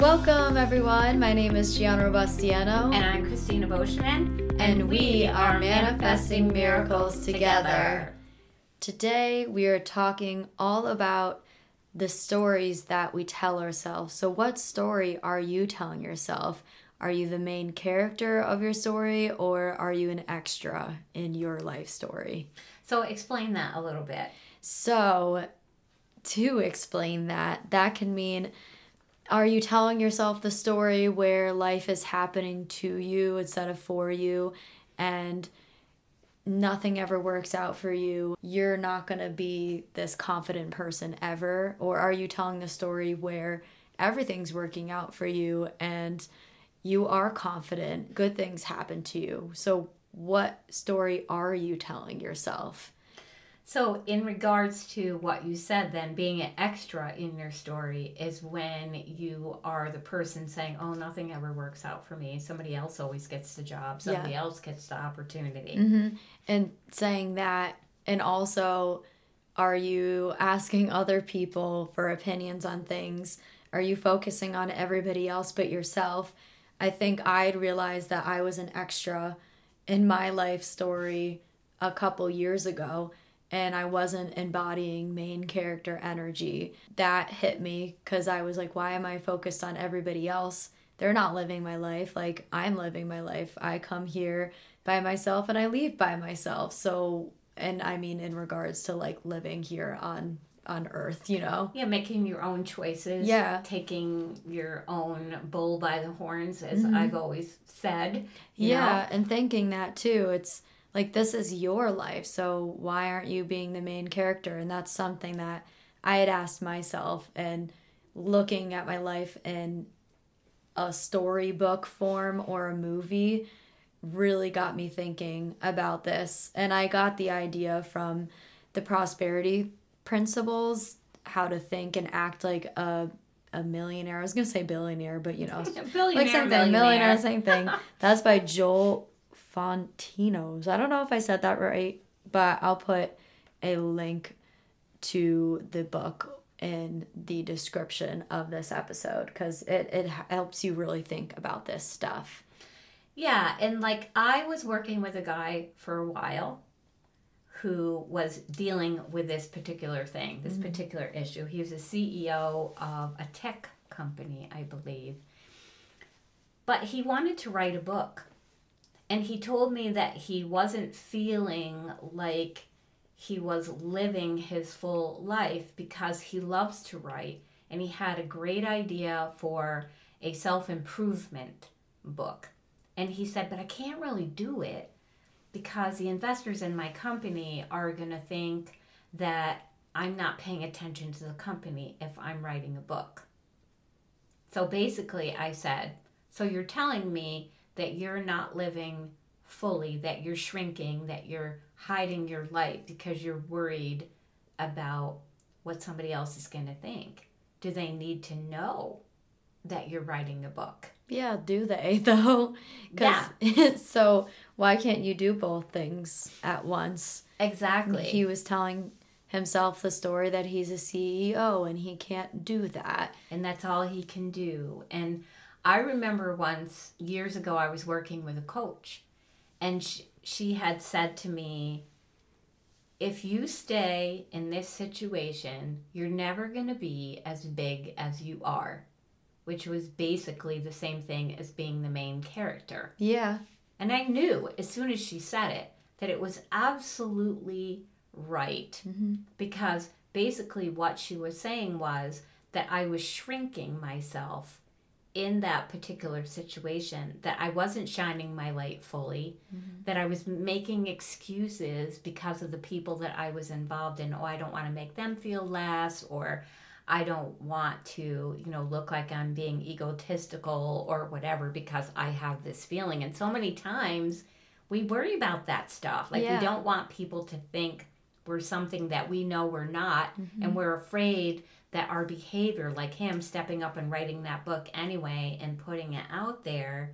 Welcome, everyone. My name is Gianna Robustiano. And I'm Christina Beauchemin. And we are Manifesting Miracles Together. Today, we are talking all about the stories that we tell ourselves. So, what story are you telling yourself? Are you the main character of your story or are you an extra in your life story? So, explain that a little bit. So, to explain that, that can mean are you telling yourself the story where life is happening to you instead of for you and nothing ever works out for you? You're not going to be this confident person ever? Or are you telling the story where everything's working out for you and you are confident, good things happen to you? So, what story are you telling yourself? So, in regards to what you said, then being an extra in your story is when you are the person saying, Oh, nothing ever works out for me. Somebody else always gets the job, somebody yeah. else gets the opportunity. Mm-hmm. And saying that, and also, are you asking other people for opinions on things? Are you focusing on everybody else but yourself? I think I'd realized that I was an extra in my life story a couple years ago and I wasn't embodying main character energy. That hit me because I was like, why am I focused on everybody else? They're not living my life like I'm living my life. I come here by myself and I leave by myself. So, and I mean, in regards to like living here on on earth you know yeah making your own choices yeah taking your own bull by the horns as mm-hmm. i've always said yeah know? and thinking that too it's like this is your life so why aren't you being the main character and that's something that i had asked myself and looking at my life in a storybook form or a movie really got me thinking about this and i got the idea from the prosperity principles how to think and act like a a millionaire. I was gonna say billionaire, but you know, billionaire, like same thing, millionaire, same thing. That's by Joel Fontinos. I don't know if I said that right, but I'll put a link to the book in the description of this episode because it, it helps you really think about this stuff. Yeah, and like I was working with a guy for a while who was dealing with this particular thing, this mm-hmm. particular issue. He was a CEO of a tech company, I believe. But he wanted to write a book and he told me that he wasn't feeling like he was living his full life because he loves to write and he had a great idea for a self improvement book. And he said, But I can't really do it because the investors in my company are going to think that I'm not paying attention to the company if I'm writing a book. So basically, I said, So you're telling me that you're not living fully, that you're shrinking, that you're hiding your light because you're worried about what somebody else is going to think. Do they need to know that you're writing a book? Yeah, do they though? yeah. so why can't you do both things at once? Exactly. He was telling himself the story that he's a CEO and he can't do that. And that's all he can do. And I remember once years ago, I was working with a coach, and she, she had said to me, If you stay in this situation, you're never going to be as big as you are, which was basically the same thing as being the main character. Yeah. And I knew as soon as she said it that it was absolutely right mm-hmm. because basically what she was saying was that I was shrinking myself in that particular situation that I wasn't shining my light fully, mm-hmm. that I was making excuses because of the people that I was involved in. Oh, I don't want to make them feel less, or I don't want to, you know, look like I'm being egotistical or whatever because I have this feeling. And so many times we worry about that stuff. Like yeah. we don't want people to think we're something that we know we're not, mm-hmm. and we're afraid that our behavior, like him stepping up and writing that book anyway and putting it out there,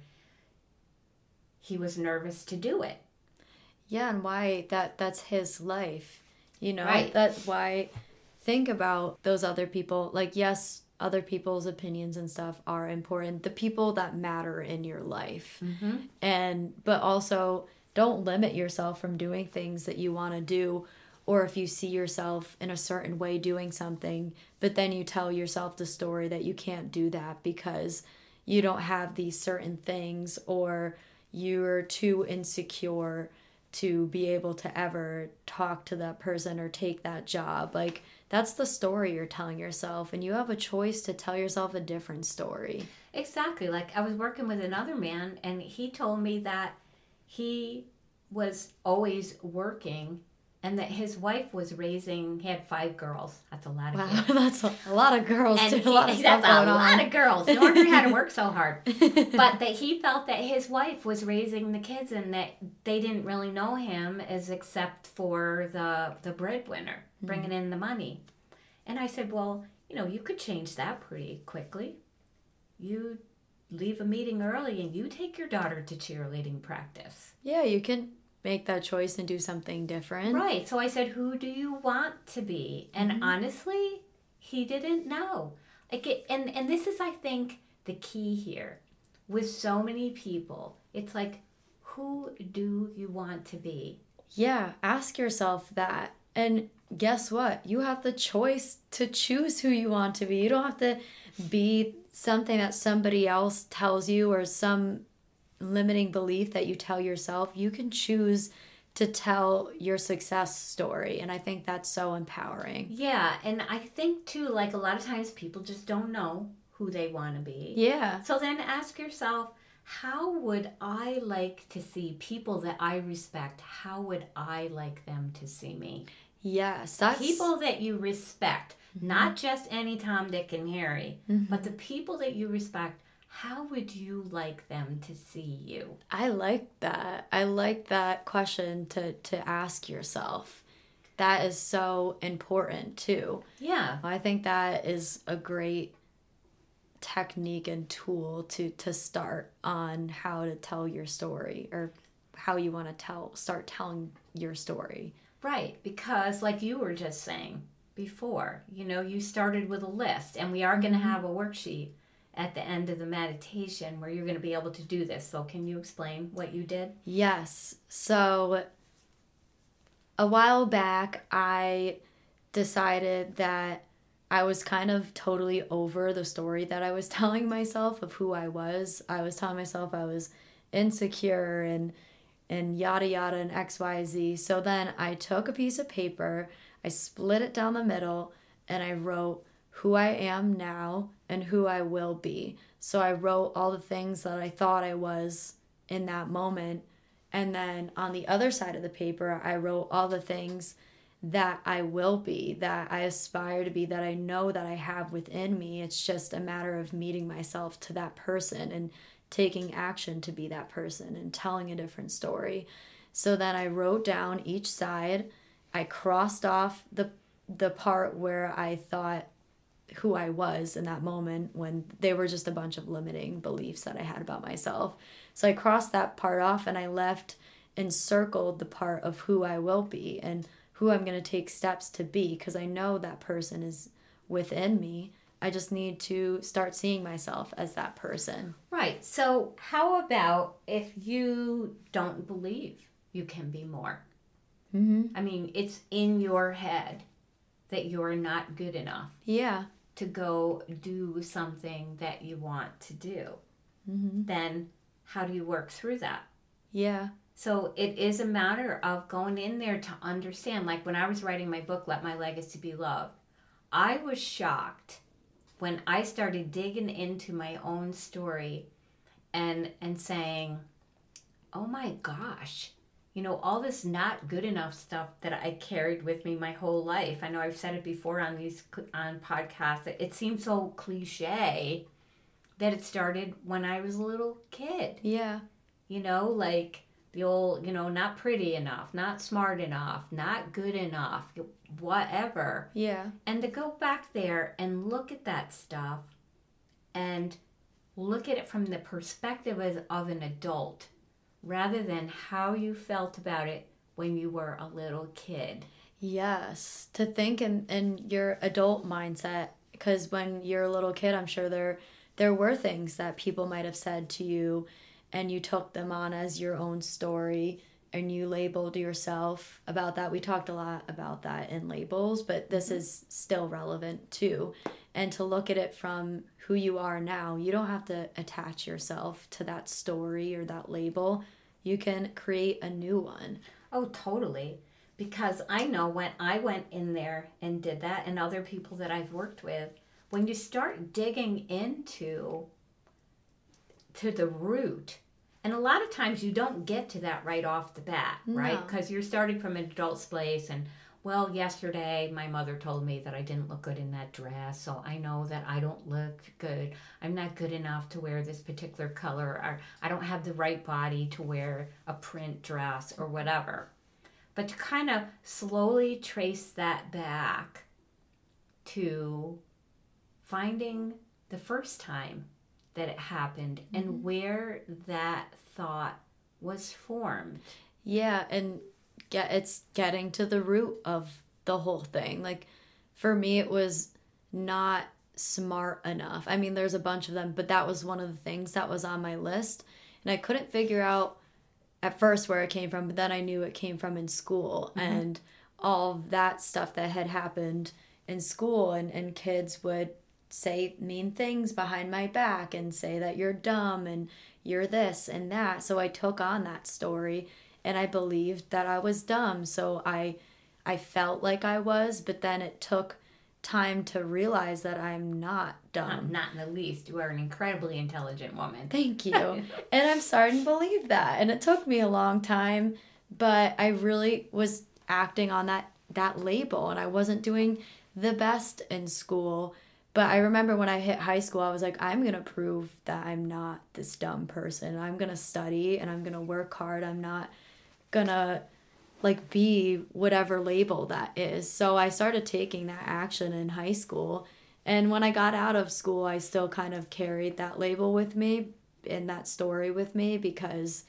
he was nervous to do it. Yeah, and why that that's his life. You know, right. that's why think about those other people. Like yes, other people's opinions and stuff are important. The people that matter in your life. Mm-hmm. And but also don't limit yourself from doing things that you want to do or if you see yourself in a certain way doing something, but then you tell yourself the story that you can't do that because you don't have these certain things or you're too insecure to be able to ever talk to that person or take that job. Like that's the story you're telling yourself and you have a choice to tell yourself a different story. Exactly. Like I was working with another man and he told me that he was always working and that his wife was raising he had five girls. That's a lot of Wow, kids that's a, a lot of girls. and he, a lot of stuff a lot of girls. No wonder he had to work so hard. But that he felt that his wife was raising the kids and that they didn't really know him as except for the the breadwinner bringing mm-hmm. in the money. And i said well you know you could change that pretty quickly. You leave a meeting early and you take your daughter to cheerleading practice. Yeah, you can make that choice and do something different. Right. So I said, "Who do you want to be?" And Mm-hmm. honestly, he didn't know. Like, it, and and this is, I think, the key here. With so many people, it's like, who do you want to be? Yeah, ask yourself that. And guess what? You have the choice to choose who you want to be. You don't have to be something that somebody else tells you or some limiting belief that you tell yourself. You can choose to tell your success story. And I think that's so empowering. Yeah, and I think too, like a lot of times, people just don't know who they want to be. Yeah. So then ask yourself, how would I like to see people that I respect? How would I like them to see me? Yes. That's people that you respect, not mm-hmm. just any Tom, Dick, and Harry, mm-hmm. but the people that you respect, how would you like them to see you? I like that. I like that question to to ask yourself. That is so important too. Yeah. I think that is a great technique and tool to to start on how to tell your story or how you want to tell start telling your story. Right. Because, like you were just saying before, you know, you started with a list, and we are going to mm-hmm. have a worksheet at the end of the meditation where you're going to be able to do this. So, can you explain what you did? Yes. So a while back I decided that I was kind of totally over the story that I was telling myself of who I was. I was telling myself I was insecure and and yada yada and XYZ. So then I took a piece of paper, I split it down the middle, and I wrote who I am now and who I will be. So I wrote all the things that I thought I was in that moment. And then on the other side of the paper, I wrote all the things that I will be, that I aspire to be, that I know that I have within me. It's just a matter of meeting myself to that person and taking action to be that person and telling a different story. So then I wrote down each side. I crossed off the the part where I thought who I was in that moment when they were just a bunch of limiting beliefs that I had about myself. So I crossed that part off and I left and circled the part of who I will be and who I'm going to take steps to be because I know that person is within me. I just need to start seeing myself as that person. Right. So, how about if you don't believe you can be more? Mm-hmm. I mean, it's in your head that you're not good enough Yeah. To go do something that you want to do. Mm-hmm. Then, how do you work through that? Yeah. So, it is a matter of going in there to understand. Like when I was writing my book, Let My Legacy Be Loved, I was shocked when I started digging into my own story and and saying, "Oh my gosh, you know, all this not good enough stuff that I carried with me my whole life. I know I've said it before on these on podcasts. It, it seems so cliche that it started when I was a little kid. Yeah. You know, like the old, you know, not pretty enough, not smart enough, not good enough, whatever. Yeah. And to go back there and look at that stuff and look at it from the perspective as, of an adult rather than how you felt about it when you were a little kid. Yes. To think in, in your adult mindset because when you're a little kid, I'm sure there there were things that people might have said to you and you took them on as your own story and you labeled yourself about that. We talked a lot about that in labels, but this mm-hmm. is still relevant too. And to look at it from who you are now, you don't have to attach yourself to that story or that label. You can create a new one. Oh, totally. Because I know when I went in there and did that, and other people that I've worked with, when you start digging into to the root and a lot of times you don't get to that right off the bat, right? Because you're starting from an adult's place and well, yesterday my mother told me that I didn't look good in that dress, so I know that I don't look good. I'm not good enough to wear this particular color, or I don't have the right body to wear a print dress or whatever. But to kind of slowly trace that back to finding the first time that it happened mm-hmm. and where that thought was formed. Yeah, and get it's getting to the root of the whole thing. Like for me it was not smart enough. I mean, there's a bunch of them, but that was one of the things that was on my list. And I couldn't figure out at first where it came from, but then I knew it came from in school mm-hmm. and all that stuff that had happened in school and, and kids would say mean things behind my back and say that you're dumb and you're this and that. So I took on that story and I believed that I was dumb. So I I felt like I was, but then it took time to realize that I'm not dumb. not in the least. You are an incredibly intelligent woman. Thank you. and I'm starting to believe that. And it took me a long time, but I really was acting on that that label and I wasn't doing the best in school but I remember when I hit high school, I was like, I'm going to prove that I'm not this dumb person. I'm going to study and I'm going to work hard. I'm not to like be whatever label that is. So I started taking that action in high school. And when I got out of school, I still kind of carried that label with me and that story with me because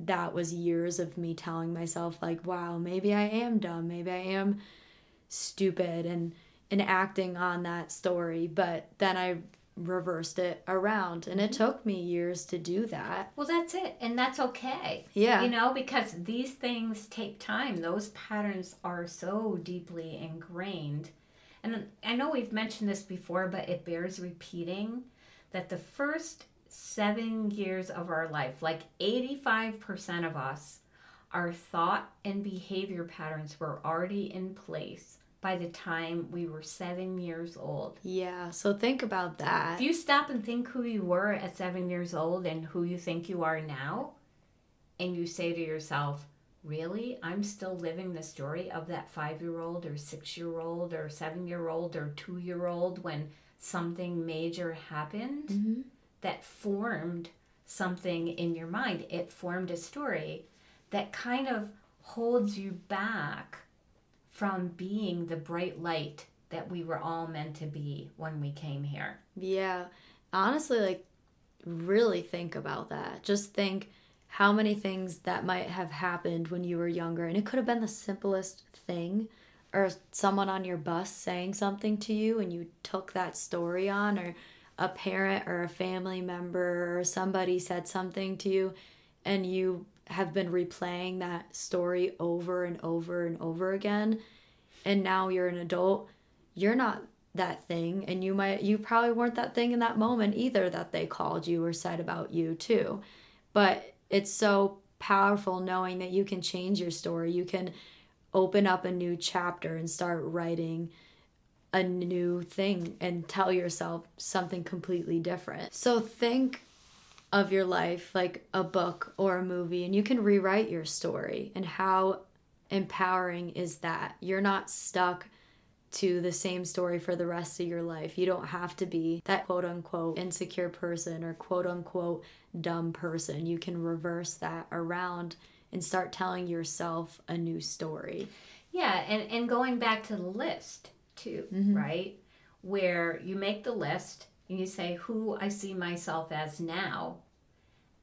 that was years of me telling myself like, wow, maybe I am dumb. Maybe I am stupid and and acting on that story, but then I reversed it around and it mm-hmm. took me years to do that. Well, that's it. And that's okay. Yeah. You know, because these things take time. Those patterns are so deeply ingrained. And I know we've mentioned this before, but it bears repeating that the first seven years of our life, like 85% of us, our thought and behavior patterns were already in place by the time we were seven years old. Yeah, so think about that. If you stop and think who you were at seven years old and who you think you are now, and you say to yourself, Really? I'm still living the story of that five year old or six year old or seven year old or two year old when something major happened mm-hmm. that formed something in your mind. It formed a story that kind of holds you back from being the bright light that we were all meant to be when we came here. Yeah. Honestly, like, really think about that. Just think how many things that might have happened when you were younger. And it could have been the simplest thing, or someone on your bus saying something to you and you took that story on, or a parent or a family member or somebody said something to you and you have been replaying that story over and over and over again and now you're an adult you're not that thing and you might you probably weren't that thing in that moment either that they called you or said about you too. But it's so powerful knowing that you can change your story. You can open up a new chapter and start writing a new thing and tell yourself something completely different. So think of your life like a book or a movie and you can rewrite your story and how empowering is that you're not stuck to the same story for the rest of your life. You don't have to be that quote unquote insecure person or quote unquote dumb person. You can reverse that around and start telling yourself a new story. Yeah, and, and going back to the list too, mm-hmm. right? Where you make the list and you say who I see myself as now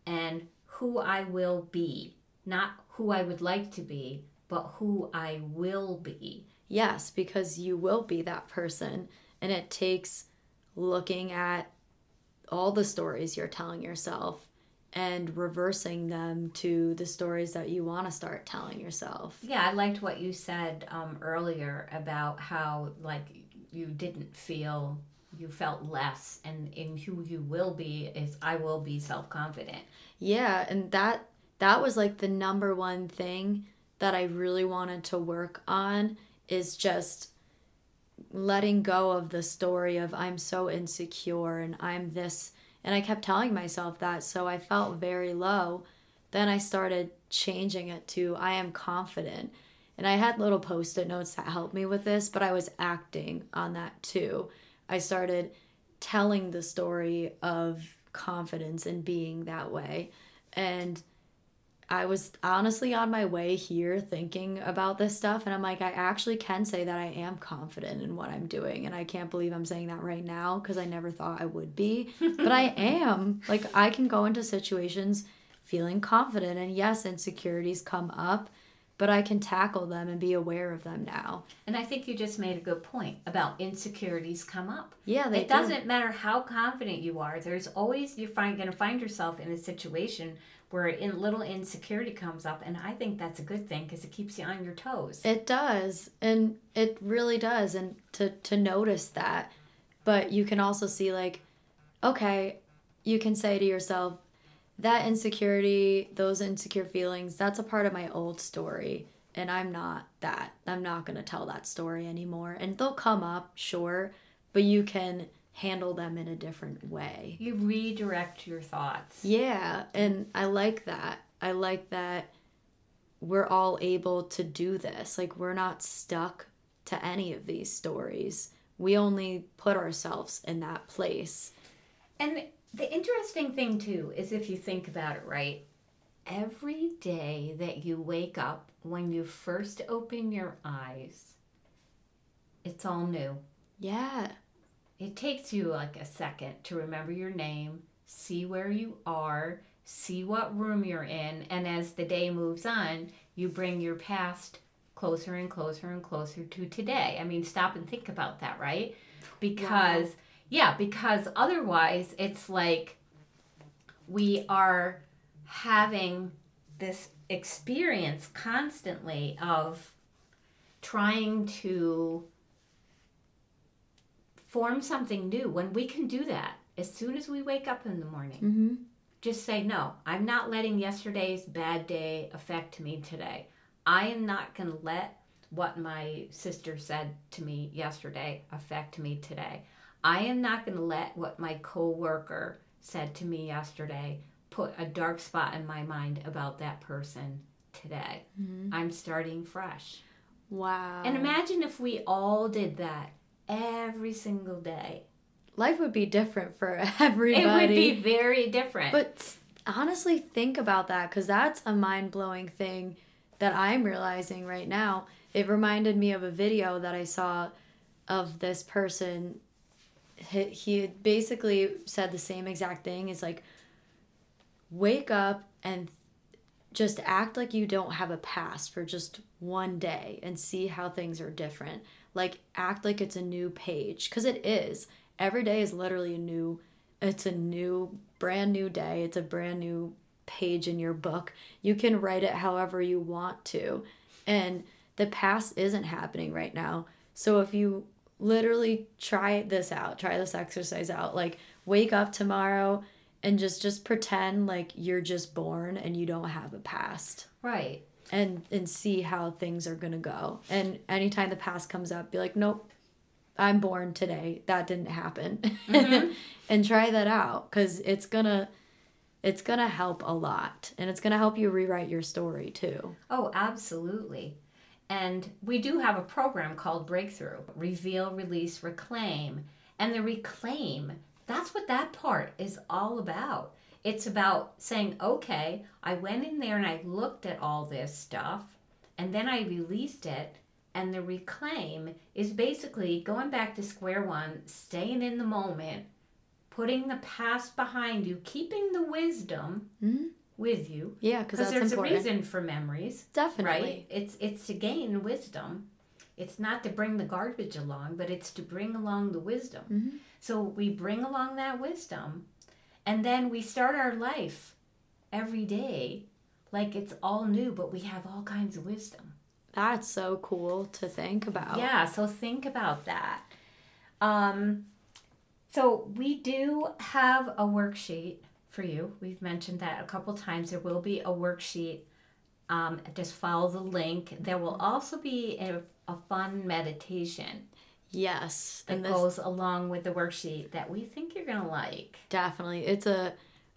and who I will be, not who I would like to be, but who I will be. Yes, because you will be that person And it takes looking at all the stories you're telling yourself and reversing them to the stories that you want to start telling yourself. Yeah, I liked what you said um, earlier about how like you didn't feel you felt less and in who you will be is I will be self-confident. Yeah, and that that was like the number one thing that I really wanted to work on is just letting go of the story of I'm so insecure and I'm this and I kept telling myself that so I felt very low. Then I started changing it to I am confident. And I had little post-it notes that helped me with this, but I was acting on that too. I started telling the story of confidence and being that way. And I was honestly on my way here thinking about this stuff, and I'm like, I actually can say that I am confident in what I'm doing, and I can't believe I'm saying that right now because I never thought I would be, but I am. Like, I can go into situations feeling confident, and yes, insecurities come up, but I can tackle them and be aware of them now. And I think you just made a good point about insecurities come up. Yeah, it doesn't matter how confident you are. There's always you're going to find yourself in a situation where in little insecurity comes up and i think that's a good thing because it keeps you on your toes it does and it really does and to to notice that but you can also see like okay you can say to yourself that insecurity those insecure feelings that's a part of my old story and i'm not that i'm not going to tell that story anymore and they'll come up sure but you can handle them in a different way. You redirect your thoughts. Yeah, and I like that. I like that we're all able to do this. Like we're not stuck to any of these stories. We only put ourselves in that place. And the interesting thing too is if you think about it, right? Every day that you wake up, when you first open your eyes, it's all new. Yeah it takes you like a second to remember your name, see where you are, see what room you're in, and as the day moves on, you bring your past closer and closer and closer to today. I mean, stop and think about that, right? Because, wow. Yeah, because otherwise it's like we are having this experience constantly of trying to form something new when we can do that as soon as we wake up in the morning. Mm-hmm. Just say, no, I'm not letting yesterday's bad day affect me today. I am not going to let what my sister said to me yesterday affect me today. I am not going to let what my coworker said to me yesterday put a dark spot in my mind about that person today. Mm-hmm. I'm starting fresh. Wow. And imagine if we all did that every single day. Life would be different for everybody. It would be very different. But honestly, think about that because that's a mind blowing thing that I'm realizing right now. It reminded me of a video that I saw of this person. He, basically said the same exact thing. Is like, wake up and just act like you don't have a past for just one day and see how things are different. Like act like it's a new page because it is. Every day is literally a new it's a new brand new day. It's a brand new page in your book. You can write it however you want to. And the past isn't happening right now. So if you literally try this out try this exercise out like wake up tomorrow and just just pretend like you're just born and you don't have a past right and and see how things are gonna go. And anytime the past comes up, be like, nope, I'm born today. That didn't happen, mm-hmm. and try that out because it's gonna it's gonna help a lot, and it's gonna help you rewrite your story too. Oh, absolutely. And we do have a program called Breakthrough Reveal, Release, Reclaim. And the reclaim, that's what that part is all about. It's about saying, okay, I went in there and I looked at all this stuff and then I released it. And the reclaim is basically going back to square one, staying in the moment, putting the past behind you, keeping the wisdom mm-hmm. With you. Yeah, because there's important. a reason for memories. Definitely. Right? It's it's to gain wisdom it's not to bring the garbage along, but it's to bring along the wisdom. Mhm. So we bring along that wisdom, and then we start our life every day like it's all new, but we have all kinds of wisdom. That's so cool to think about. Yeah, so think about that. Um, so we do have a worksheet for you. We've mentioned that a couple times. There will be a worksheet. Um, just follow the link. There will also be a, a fun meditation Yes. that And this goes along with the worksheet that we think you're gonna like. definitely it's a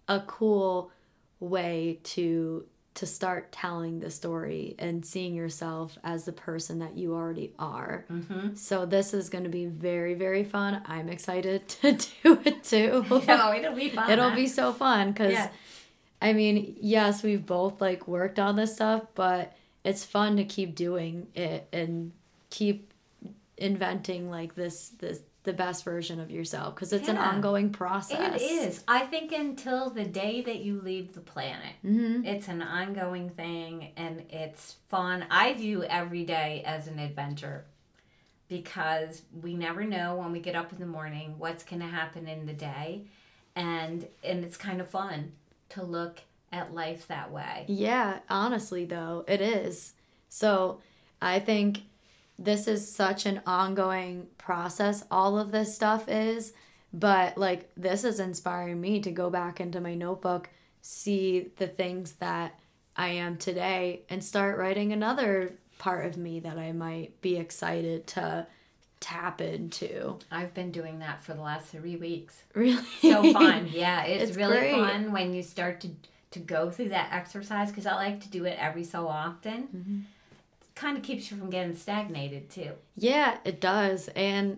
a cool way to to start telling the story and seeing yourself as the person that you already are. Mm-hmm. So this is going to be very very fun. I'm excited to do it too. No, it'll be fun. It'll be so fun cuz Yeah. I mean, yes, we've both like worked on this stuff, but it's fun to keep doing it and keep inventing like this this the best version of yourself because it's an ongoing process. It is. I think until the day that you leave the planet. Mhm. It's an ongoing thing and it's fun. I view every day as an adventure because we never know when we get up in the morning what's going to happen in the day and and it's kind of fun to look at life that way. Yeah, honestly, though, it is. So I think this is such an ongoing process. All of this stuff is. But like, this is inspiring me to go back into my notebook, see the things that I am today, and start writing another part of me that I might be excited to tap into. I've been doing that for the last 3 weeks. Really? So fun. Yeah, it's, It's really great. fun when you start to to go through that exercise because I like to do it every so often. Mm-hmm. Kind of keeps you from getting stagnated too. Yeah, it does. And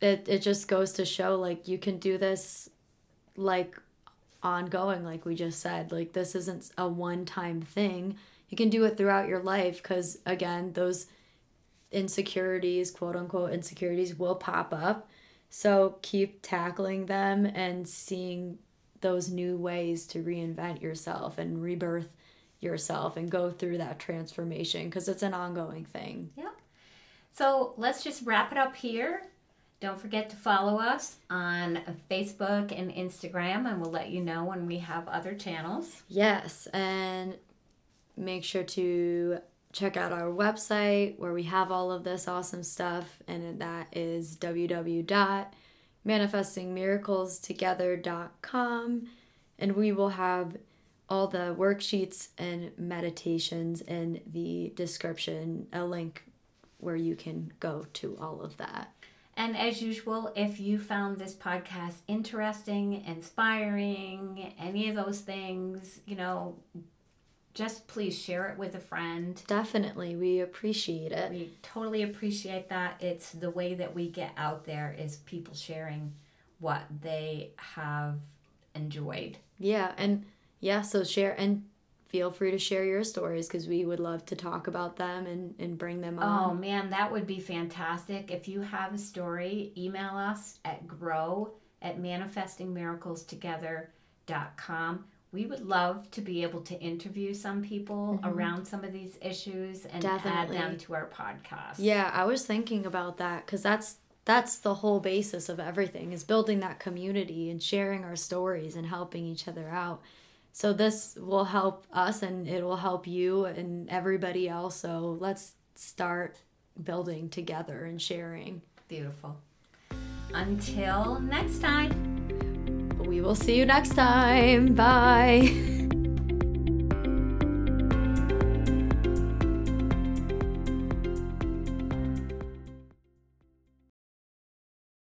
it it just goes to show like you can do this like ongoing like we just said. Like this isn't a one-time thing. You can do it throughout your life cuz again, those insecurities, quote unquote insecurities will pop up. So keep tackling them and seeing those new ways to reinvent yourself and rebirth yourself and go through that transformation because it's an ongoing thing. Yep. So let's just wrap it up here. Don't forget to follow us on Facebook and Instagram, and we'll let you know when we have other channels. Yes, and make sure to check out our website where we have all of this awesome stuff, and that is www.manifestingmiraclestogether.com. And we will have all the worksheets and meditations in the description, a link where you can go to all of that. And as usual, if you found this podcast interesting, inspiring, any of those things, you know, just please share it with a friend. Definitely, we appreciate it. We totally appreciate that. It's the way that we get out there is people sharing what they have enjoyed. Yeah, and yeah, so share and feel free to share your stories because we would love to talk about them and, and bring them oh, on. Oh man, that would be fantastic. If you have a story, email us at grow at manifestingmiraclestogether.com. We would love to be able to interview some people mm-hmm. around some of these issues and add them to our podcast. Yeah, I was thinking about that because that's that's the whole basis of everything is building that community and sharing our stories and helping each other out. So this will help us and it will help you and everybody else. So let's start building together and sharing. Beautiful. Until next time. We will see you next time. Bye.